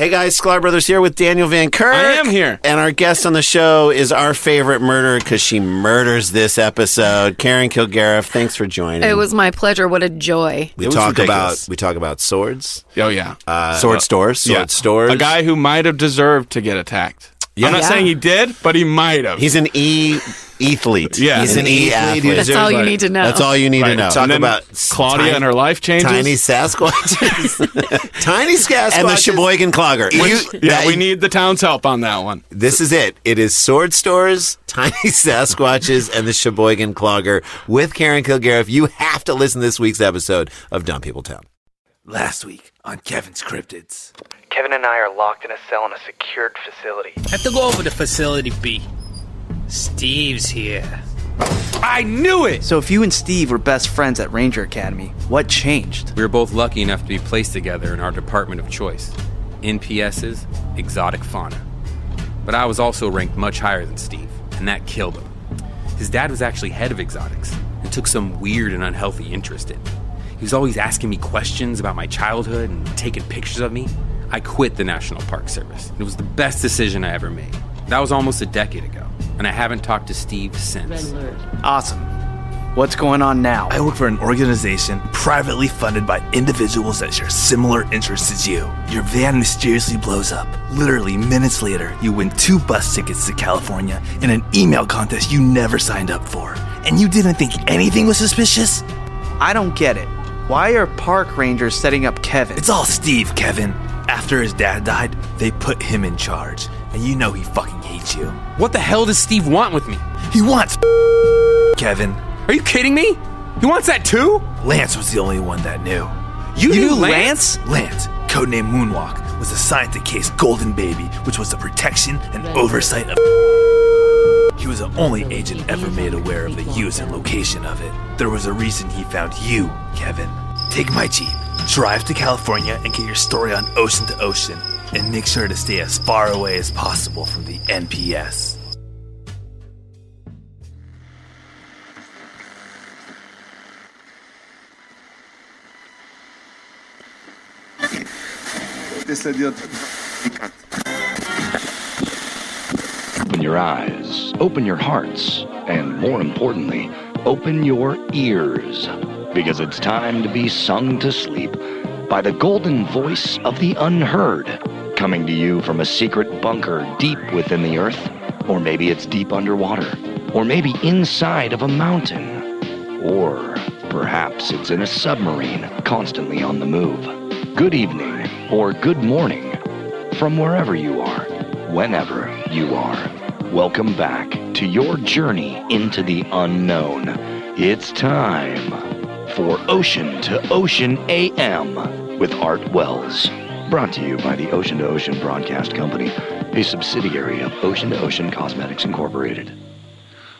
Hey guys, Sklar Brothers here with Daniel Van Kirk. I am here. And our guest on the show is our favorite murderer because she murders this episode. Karen Kilgariff, thanks for joining. It was my pleasure. What a joy. we It was talk ridiculous. about we talk about swords, Oh yeah, uh, sword stores, sword yeah. stores. A guy who might have deserved to get attacked. I'm not Yeah. saying he did, but he might have. He's an e athlete. Yeah. he's He's an an e e-athlete. athlete. That's all you need to know. That's all you need to know. And Talk about Claudia tiny- and her life changes. Tiny Sasquatches, tiny Sasquatches, and the Sheboygan Clogger. You- yeah, that- we need the town's help on that one. This is it. It is sword stores, tiny Sasquatches, and the Sheboygan Clogger with Karen Kilgariff. You have to listen to this week's episode of Dumb People Town. Last week on Kevin's Cryptids. Kevin and I are locked in a cell in a secured facility. I have to go over to Facility B. Steve's here. I knew it! So if you and Steve were best friends at Ranger Academy, what changed? We were both lucky enough to be placed together in our department of choice NPS's exotic fauna. But I was also ranked much higher than Steve, and that killed him. His dad was actually head of exotics and took some weird and unhealthy interest in me. He was always asking me questions about my childhood and taking pictures of me. I quit the National Park Service. It was the best decision I ever made. That was almost a decade ago, and I haven't talked to Steve since. Awesome. What's going on now? I work for an organization privately funded by individuals that share similar interests as you. Your van mysteriously blows up. Literally minutes later, you win two bus tickets to California in an email contest you never signed up for. And you didn't think anything was suspicious? I don't get it. Why are park rangers setting up Kevin? It's all Steve, Kevin. After his dad died, they put him in charge. And you know he fucking hates you. What the hell does Steve want with me? He wants Kevin. Are you kidding me? He wants that too? Lance was the only one that knew. You, You knew knew Lance? Lance, codename Moonwalk, was assigned to case Golden Baby, which was the protection and oversight of. He was the only agent ever made aware of the use and location of it. There was a reason he found you, Kevin. Take my Jeep, drive to California, and get your story on Ocean to Ocean. And make sure to stay as far away as possible from the NPS. Open your eyes, open your hearts, and more importantly, open your ears. Because it's time to be sung to sleep by the golden voice of the unheard, coming to you from a secret bunker deep within the earth. Or maybe it's deep underwater. Or maybe inside of a mountain. Or perhaps it's in a submarine, constantly on the move. Good evening, or good morning, from wherever you are, whenever you are. Welcome back to your journey into the unknown. It's time for Ocean to Ocean AM with Art Wells. Brought to you by the Ocean to Ocean Broadcast Company, a subsidiary of Ocean to Ocean Cosmetics Incorporated.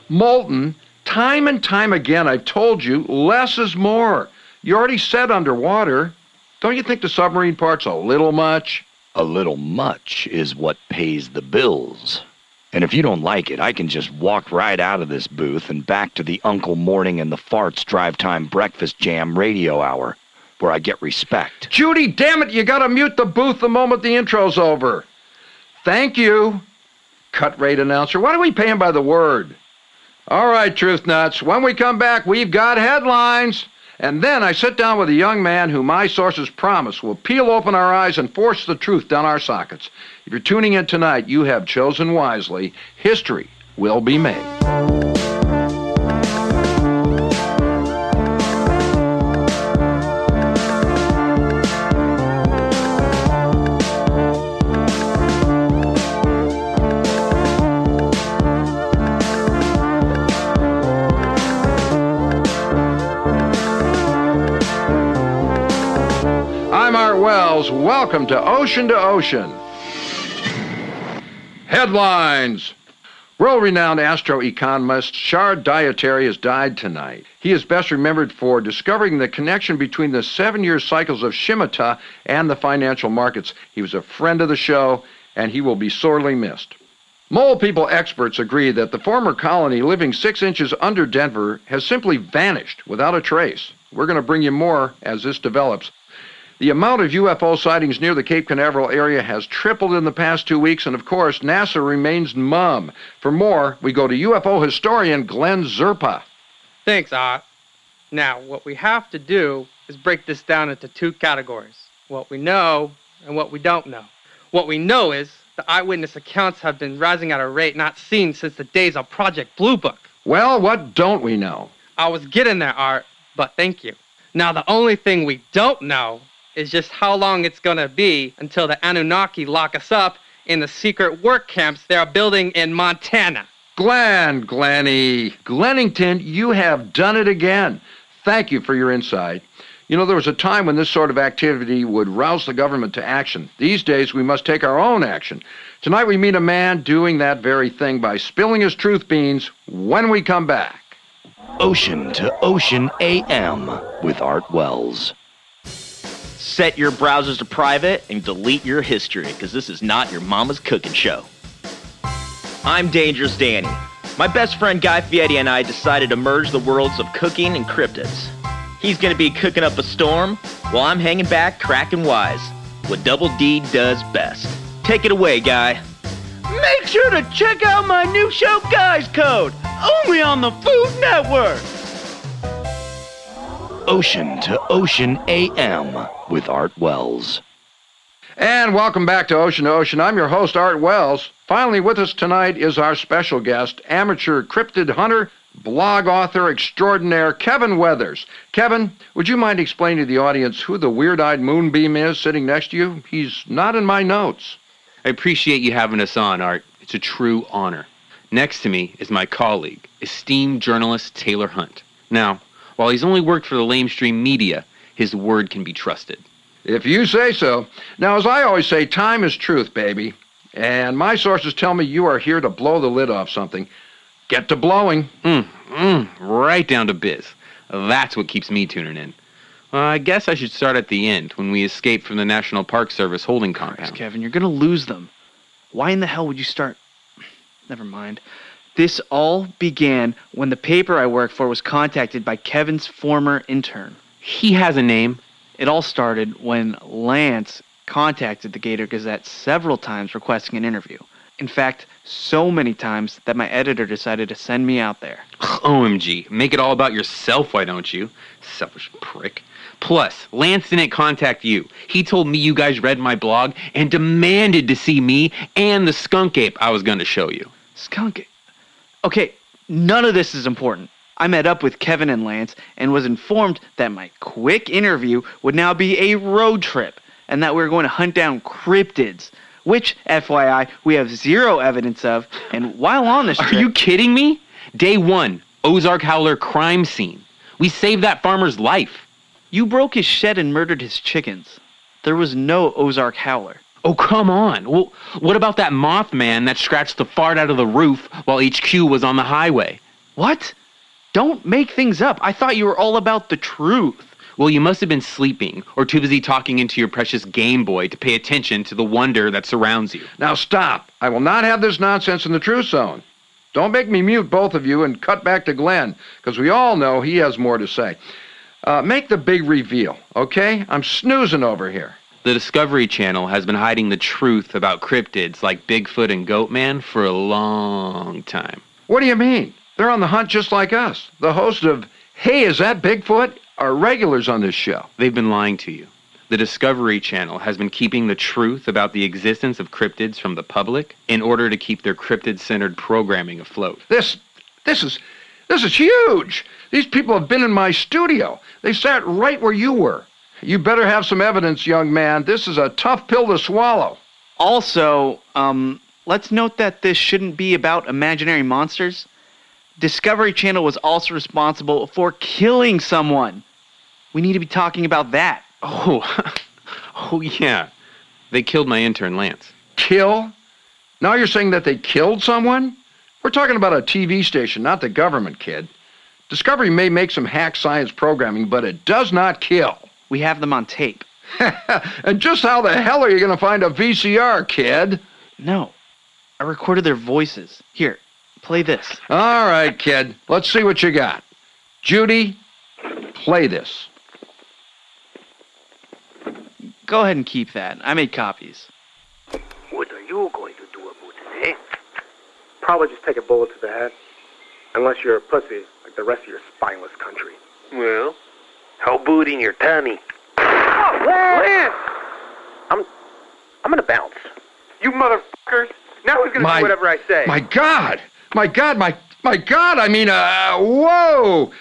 Molten, time and time again, I've told you, less is more. You already said underwater. Don't you think the submarine part's a little much? A little much is what pays the bills. And if you don't like it, I can just walk right out of this booth and back to the Uncle Morning and the Farts Drive Time Breakfast Jam radio hour, where I get respect. Judy, damn it, you gotta mute the booth the moment the intro's over. Thank you. Cut rate announcer. Why do we pay him by the word? All right, Truth Nuts. When we come back, we've got headlines. And then I sit down with a young man who my sources promise will peel open our eyes and force the truth down our sockets. If you're tuning in tonight, you have chosen wisely. History will be made. To Ocean to Ocean. Headlines World renowned astroeconomist Shard Dietary has died tonight. He is best remembered for discovering the connection between the seven year cycles of Shimata and the financial markets. He was a friend of the show, and he will be sorely missed. Mole people experts agree that the former colony living six inches under Denver has simply vanished without a trace. We're going to bring you more as this develops. The amount of UFO sightings near the Cape Canaveral area has tripled in the past two weeks, and of course, NASA remains mum. For more, we go to UFO historian Glenn Zerpa. Thanks, Art. Now, what we have to do is break this down into two categories what we know and what we don't know. What we know is the eyewitness accounts have been rising at a rate not seen since the days of Project Blue Book. Well, what don't we know? I was getting there, Art, but thank you. Now, the only thing we don't know is just how long it's gonna be until the Anunnaki lock us up in the secret work camps they are building in Montana. Glenn, Glenny, Glennington, you have done it again. Thank you for your insight. You know, there was a time when this sort of activity would rouse the government to action. These days, we must take our own action. Tonight, we meet a man doing that very thing by spilling his truth beans when we come back. Ocean to Ocean AM with Art Wells. Set your browsers to private and delete your history because this is not your mama's cooking show. I'm Dangerous Danny. My best friend Guy Fieri and I decided to merge the worlds of cooking and cryptids. He's gonna be cooking up a storm while I'm hanging back cracking wise. What Double D does best. Take it away, Guy. Make sure to check out my new show, Guy's Code, only on the Food Network. Ocean to Ocean AM with Art Wells. And welcome back to Ocean to Ocean. I'm your host, Art Wells. Finally, with us tonight is our special guest, amateur cryptid hunter, blog author extraordinaire, Kevin Weathers. Kevin, would you mind explaining to the audience who the weird eyed moonbeam is sitting next to you? He's not in my notes. I appreciate you having us on, Art. It's a true honor. Next to me is my colleague, esteemed journalist Taylor Hunt. Now, while he's only worked for the lamestream media, his word can be trusted. If you say so. Now, as I always say, time is truth, baby. And my sources tell me you are here to blow the lid off something. Get to blowing. Mm, mm, right down to biz. That's what keeps me tuning in. Well, I guess I should start at the end when we escape from the National Park Service holding compound. Kevin, you're gonna lose them. Why in the hell would you start? Never mind. This all began when the paper I work for was contacted by Kevin's former intern. He has a name. It all started when Lance contacted the Gator Gazette several times requesting an interview. In fact, so many times that my editor decided to send me out there. OMG. Make it all about yourself, why don't you? Selfish prick. Plus, Lance didn't contact you. He told me you guys read my blog and demanded to see me and the skunk ape I was going to show you. Skunk. Okay, none of this is important. I met up with Kevin and Lance and was informed that my quick interview would now be a road trip and that we were going to hunt down cryptids, which, FYI, we have zero evidence of. And while on this Are you kidding me? Day one, Ozark Howler crime scene. We saved that farmer's life. you broke his shed and murdered his chickens. There was no Ozark Howler. Oh, come on. Well, what about that Mothman that scratched the fart out of the roof while HQ was on the highway? What? Don't make things up. I thought you were all about the truth. Well, you must have been sleeping or too busy talking into your precious Game Boy to pay attention to the wonder that surrounds you. Now stop. I will not have this nonsense in the truth zone. Don't make me mute both of you and cut back to Glenn, because we all know he has more to say. Uh, make the big reveal, okay? I'm snoozing over here. The Discovery Channel has been hiding the truth about cryptids like Bigfoot and Goatman for a long time. What do you mean? They're on the hunt just like us. The host of Hey, is that Bigfoot? are regulars on this show. They've been lying to you. The Discovery Channel has been keeping the truth about the existence of cryptids from the public in order to keep their cryptid-centered programming afloat. This, this is, this is huge. These people have been in my studio. They sat right where you were. You better have some evidence, young man. This is a tough pill to swallow. Also, um, let's note that this shouldn't be about imaginary monsters. Discovery Channel was also responsible for killing someone. We need to be talking about that. Oh, oh yeah. They killed my intern, Lance. Kill? Now you're saying that they killed someone? We're talking about a TV station, not the government, kid. Discovery may make some hack science programming, but it does not kill. We have them on tape. and just how the hell are you going to find a VCR, kid? No. I recorded their voices. Here, play this. All right, kid. Let's see what you got. Judy, play this. Go ahead and keep that. I made copies. What are you going to do about it, eh? Probably just take a bullet to the head. Unless you're a pussy, like the rest of your spineless country. Well, how about in your tummy? Oh, Lance! I'm, I'm gonna bounce. You motherfuckers! Now who's gonna My- do whatever I say? My God! My God! My my God! I mean, uh, whoa!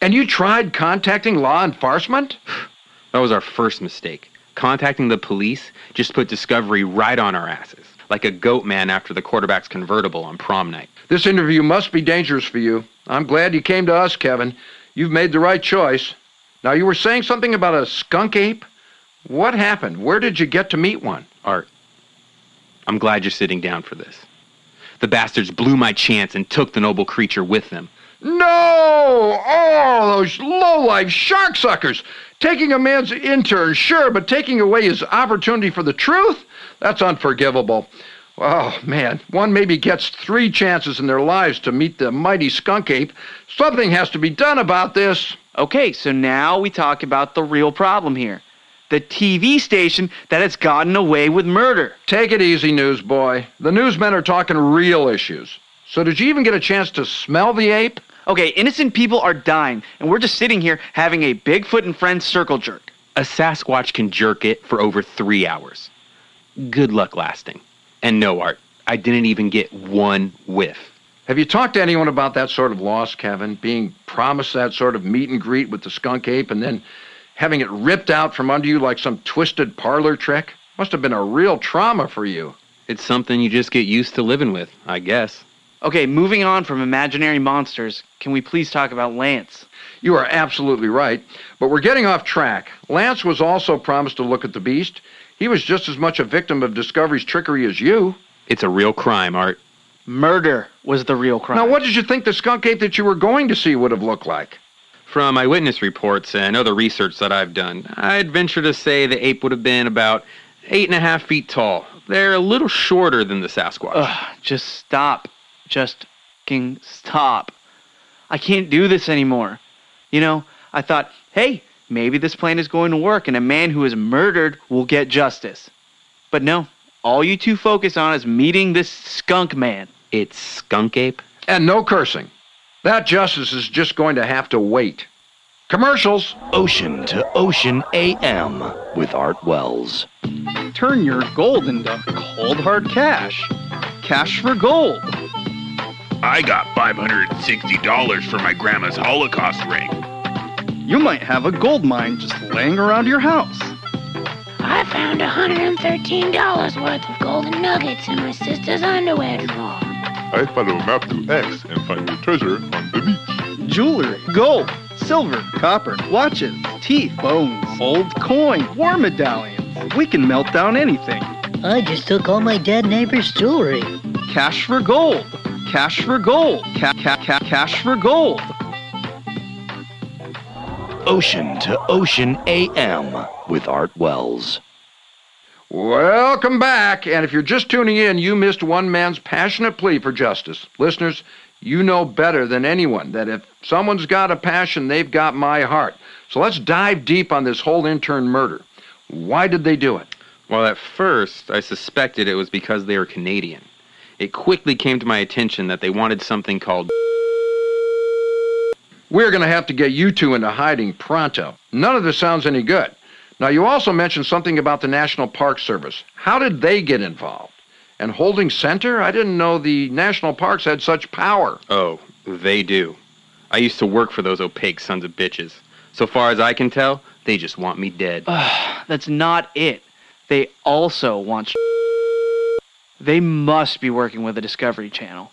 And you tried contacting law enforcement? That was our first mistake. Contacting the police just put Discovery right on our asses, like a goat man after the quarterback's convertible on prom night. This interview must be dangerous for you. I'm glad you came to us, Kevin. You've made the right choice. Now, you were saying something about a skunk ape? What happened? Where did you get to meet one? Art, I'm glad you're sitting down for this. The bastards blew my chance and took the noble creature with them. No! Oh, those low-life shark suckers! Taking a man's intern, sure, but taking away his opportunity for the truth? That's unforgivable. Oh, man, one maybe gets three chances in their lives to meet the mighty skunk ape. Something has to be done about this. Okay, so now we talk about the real problem here. The TV station that has gotten away with murder. Take it easy, newsboy. The newsmen are talking real issues. So did you even get a chance to smell the ape? Okay, innocent people are dying, and we're just sitting here having a Bigfoot and Friends circle jerk. A Sasquatch can jerk it for over three hours. Good luck lasting. And no, Art, I didn't even get one whiff. Have you talked to anyone about that sort of loss, Kevin? Being promised that sort of meet and greet with the skunk ape and then having it ripped out from under you like some twisted parlor trick? Must have been a real trauma for you. It's something you just get used to living with, I guess. Okay, moving on from imaginary monsters, can we please talk about Lance? You are absolutely right, but we're getting off track. Lance was also promised to look at the beast. He was just as much a victim of Discovery's trickery as you. It's a real crime, Art. Murder was the real crime. Now, what did you think the skunk ape that you were going to see would have looked like? From eyewitness reports and other research that I've done, I'd venture to say the ape would have been about eight and a half feet tall. They're a little shorter than the Sasquatch. Ugh, just stop. Just fucking stop. I can't do this anymore. You know, I thought, hey, maybe this plan is going to work and a man who is murdered will get justice. But no, all you two focus on is meeting this skunk man. It's skunk ape? And no cursing. That justice is just going to have to wait. Commercials. Ocean to Ocean AM with Art Wells. Turn your gold into cold hard cash. Cash for gold. I got $560 for my grandma's Holocaust ring. You might have a gold mine just laying around your house. I found $113 worth of golden nuggets in my sister's underwear drawer. I follow a map to X and find the treasure on the beach. Jewelry, gold, silver, copper, watches, teeth, bones, old coin, war medallions. We can melt down anything. I just took all my dead neighbor's jewelry. Cash for gold. Cash for gold. Ca- ca- ca- cash for gold. Ocean to Ocean AM with Art Wells. Welcome back. And if you're just tuning in, you missed one man's passionate plea for justice. Listeners, you know better than anyone that if someone's got a passion, they've got my heart. So let's dive deep on this whole intern murder. Why did they do it? Well, at first, I suspected it was because they were Canadian. It quickly came to my attention that they wanted something called. We're going to have to get you two into hiding pronto. None of this sounds any good. Now, you also mentioned something about the National Park Service. How did they get involved? And holding center? I didn't know the national parks had such power. Oh, they do. I used to work for those opaque sons of bitches. So far as I can tell, they just want me dead. That's not it. They also want. They must be working with the Discovery Channel.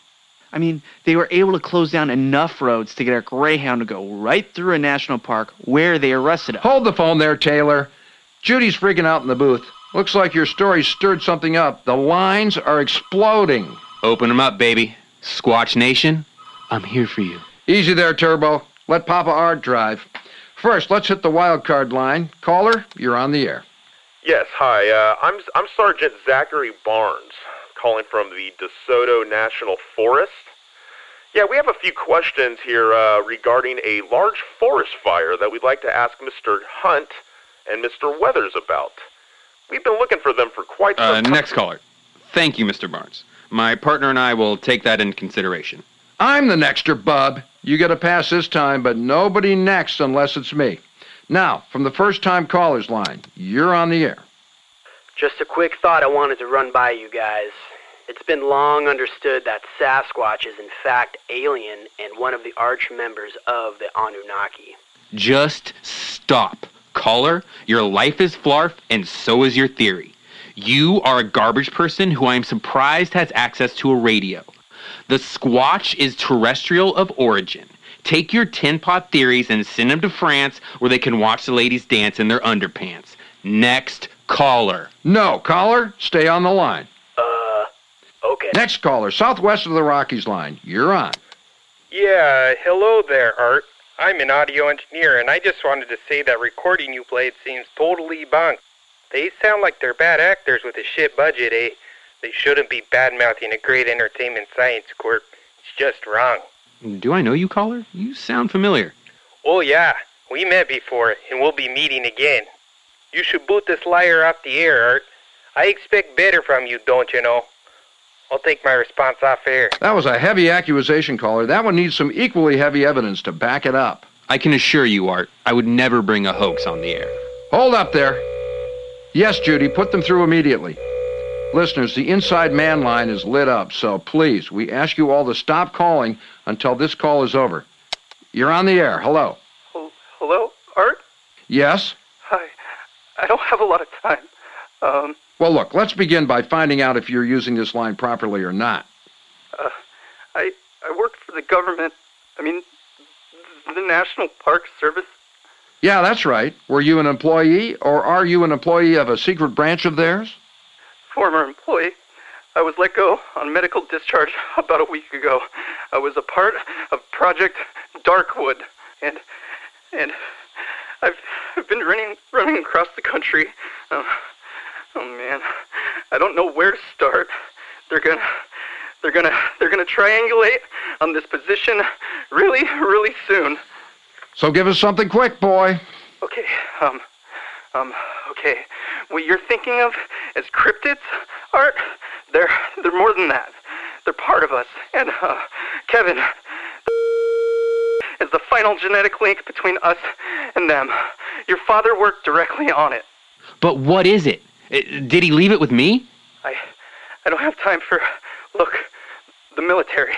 I mean, they were able to close down enough roads to get a Greyhound to go right through a national park where they arrested him. Hold the phone there, Taylor. Judy's freaking out in the booth. Looks like your story stirred something up. The lines are exploding. Open them up, baby. Squatch Nation, I'm here for you. Easy there, Turbo. Let Papa Art drive. First, let's hit the wild card line. Caller, you're on the air. Yes, hi. Uh, I'm I'm Sergeant Zachary Barnes, calling from the DeSoto National Forest. Yeah, we have a few questions here uh, regarding a large forest fire that we'd like to ask Mr. Hunt and Mr. Weathers about. We've been looking for them for quite Uh, some time. next caller. Thank you, Mr. Barnes. My partner and I will take that into consideration. I'm the nexter, bub. You get a pass this time, but nobody next unless it's me. Now, from the first time callers line, you're on the air. Just a quick thought I wanted to run by you guys. It's been long understood that Sasquatch is in fact alien and one of the arch members of the Anunnaki. Just stop. Caller, your life is flarf, and so is your theory. You are a garbage person who I am surprised has access to a radio. The Squatch is terrestrial of origin. Take your tin pot theories and send them to France where they can watch the ladies dance in their underpants. Next caller. No, caller, stay on the line. Next caller, southwest of the Rockies line, you're on. Yeah, hello there, Art. I'm an audio engineer, and I just wanted to say that recording you played seems totally bunk. They sound like they're bad actors with a shit budget, eh? They shouldn't be bad mouthing a great entertainment science corp. It's just wrong. Do I know you, caller? You sound familiar. Oh, yeah, we met before, and we'll be meeting again. You should boot this liar off the air, Art. I expect better from you, don't you know? I'll take my response off air. That was a heavy accusation, caller. That one needs some equally heavy evidence to back it up. I can assure you, Art, I would never bring a hoax on the air. Hold up there. Yes, Judy, put them through immediately. Listeners, the inside man line is lit up, so please, we ask you all to stop calling until this call is over. You're on the air. Hello. Hello, Art? Yes? Hi. I don't have a lot of time. Um, Well, look, let's begin by finding out if you're using this line properly or not. uh, I I work for the government. I mean, the National Park Service. Yeah, that's right. Were you an employee, or are you an employee of a secret branch of theirs? Former employee. I was let go on medical discharge about a week ago. I was a part of Project Darkwood, and and I've I've been running running across the country. Uh, oh man, I don't know where to start. They're gonna they're gonna they're gonna triangulate on this position really really soon. So give us something quick, boy. Okay, um, um, okay. What you're thinking of as cryptids, Art, they're they're more than that. They're part of us. And uh, Kevin is the final genetic link between us and them. Your father worked directly on it. But what is it? Uh, Did he leave it with me? I I don't have time for look, the military.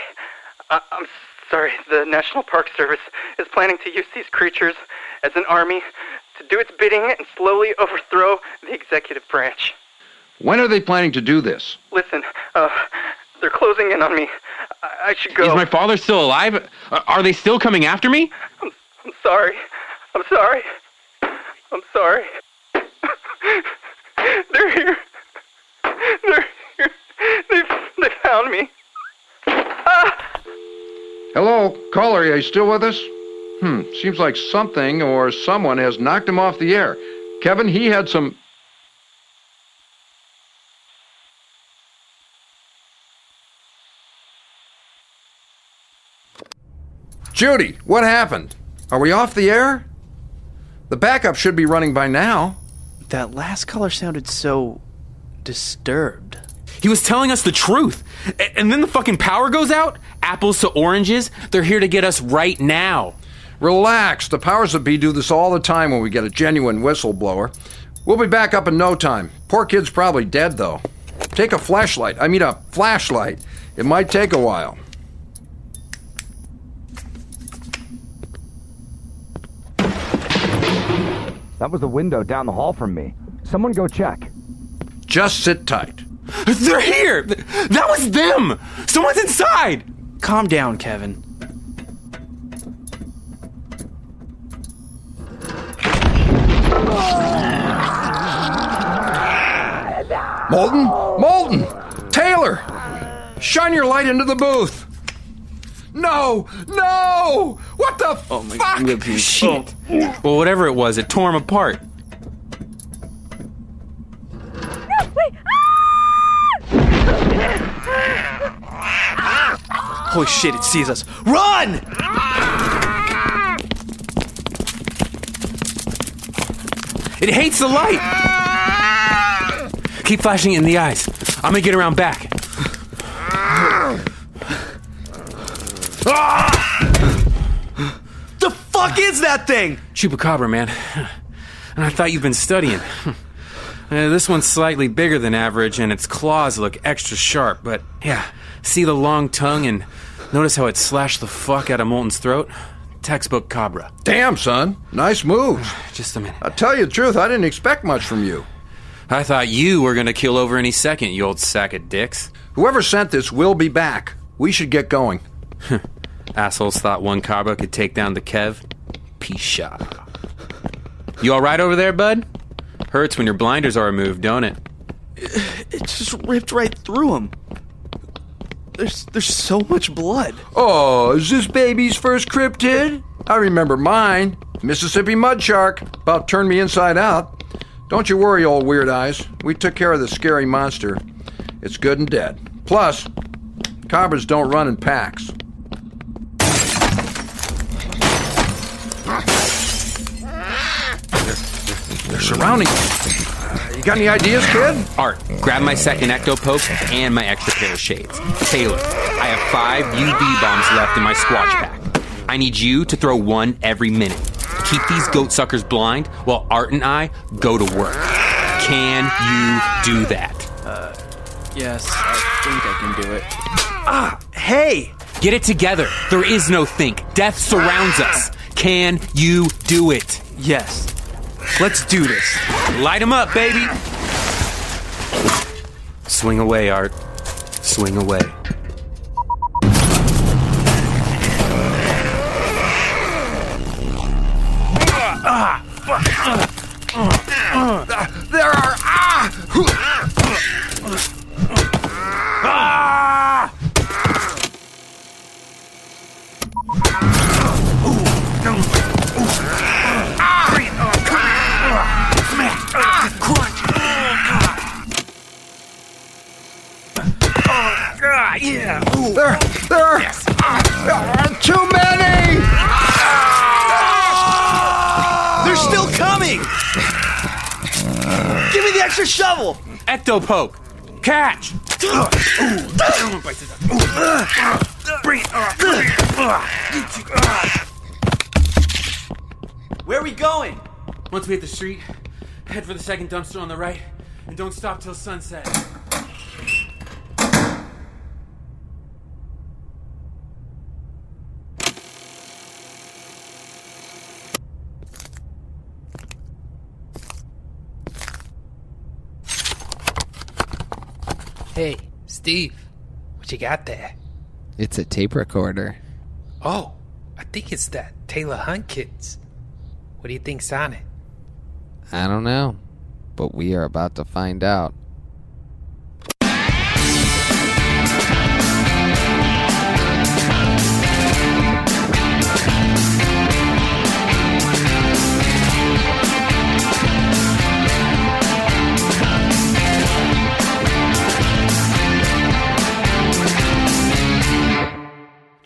I, I'm sorry, the National Park Service is planning to use these creatures as an army to do its bidding and slowly overthrow the executive branch. When are they planning to do this? Listen, uh, they're closing in on me. I, I should go. Is my father still alive? Uh, Are they still coming after me? I'm sorry. I'm sorry. I'm sorry. they're here. They're here. They they found me. Ah! Hello, caller, are you still with us? Hmm, seems like something or someone has knocked him off the air. Kevin, he had some. Judy, what happened? Are we off the air? The backup should be running by now. That last caller sounded so disturbed. He was telling us the truth. A- And then the fucking power goes out? Apples to oranges? They're here to get us right now. Relax. The powers that be do this all the time when we get a genuine whistleblower. We'll be back up in no time. Poor kid's probably dead, though. Take a flashlight. I mean, a flashlight. It might take a while. That was the window down the hall from me. Someone go check. Just sit tight. They're here! That was them! Someone's inside! Calm down, Kevin. Molten? Molten! Taylor! Shine your light into the booth! No! No! What the Oh my fuck? I'm gonna puke. Shit. Oh. Well, whatever it was, it tore him apart. Ah! Holy shit, it sees us. Run! It hates the light. Keep flashing it in the eyes. I'm gonna get around back. The fuck is that thing? Chupacabra, man. And I thought you've been studying. Uh, this one's slightly bigger than average, and its claws look extra sharp, but yeah, see the long tongue and notice how it slashed the fuck out of Molten's throat? Textbook Cobra. Damn, son. Nice moves. Just a minute. I'll tell you the truth, I didn't expect much from you. I thought you were gonna kill over any second, you old sack of dicks. Whoever sent this will be back. We should get going. Assholes thought one Cobra could take down the Kev. Pisha. You alright over there, bud? Hurts when your blinders are removed, don't it? It just ripped right through him. There's there's so much blood. Oh, is this baby's first cryptid? I remember mine. Mississippi mud shark. About turned me inside out. Don't you worry, old weird eyes. We took care of the scary monster. It's good and dead. Plus, cobras don't run in packs. Surrounding you. You got any ideas, kid? Art, grab my second ecto poke and my extra pair of shades. Taylor, I have five UV bombs left in my squatch pack. I need you to throw one every minute. Keep these goat suckers blind while Art and I go to work. Can you do that? Uh, yes, I think I can do it. Ah, hey! Get it together. There is no think. Death surrounds us. Can you do it? Yes. Let's do this. Light 'em up, baby. Swing away, Art. Swing away. Yeah. There, there are, there are too many. They're still coming! Give me the extra shovel! Ectopoke. Catch. Bring it. Where are we going? Once we hit the street, head for the second dumpster on the right, and don't stop till sunset. Hey, Steve, what you got there? It's a tape recorder. Oh, I think it's that Taylor Hunt kids. What do you think's on it? I don't know, but we are about to find out.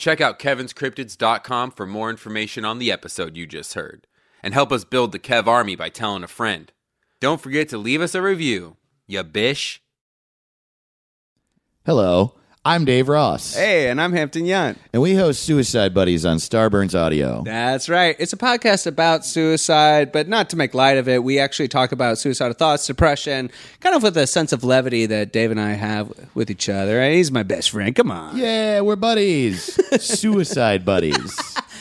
Check out kevinscryptids.com for more information on the episode you just heard. And help us build the Kev Army by telling a friend. Don't forget to leave us a review. Ya bish. Hello, I'm Dave Ross. Hey, and I'm Hampton Yount. And we host Suicide Buddies on Starburns Audio. That's right. It's a podcast about suicide, but not to make light of it. We actually talk about suicidal thoughts, depression, kind of with a sense of levity that Dave and I have with each other. And he's my best friend. Come on. Yeah, we're buddies. Suicide Buddies.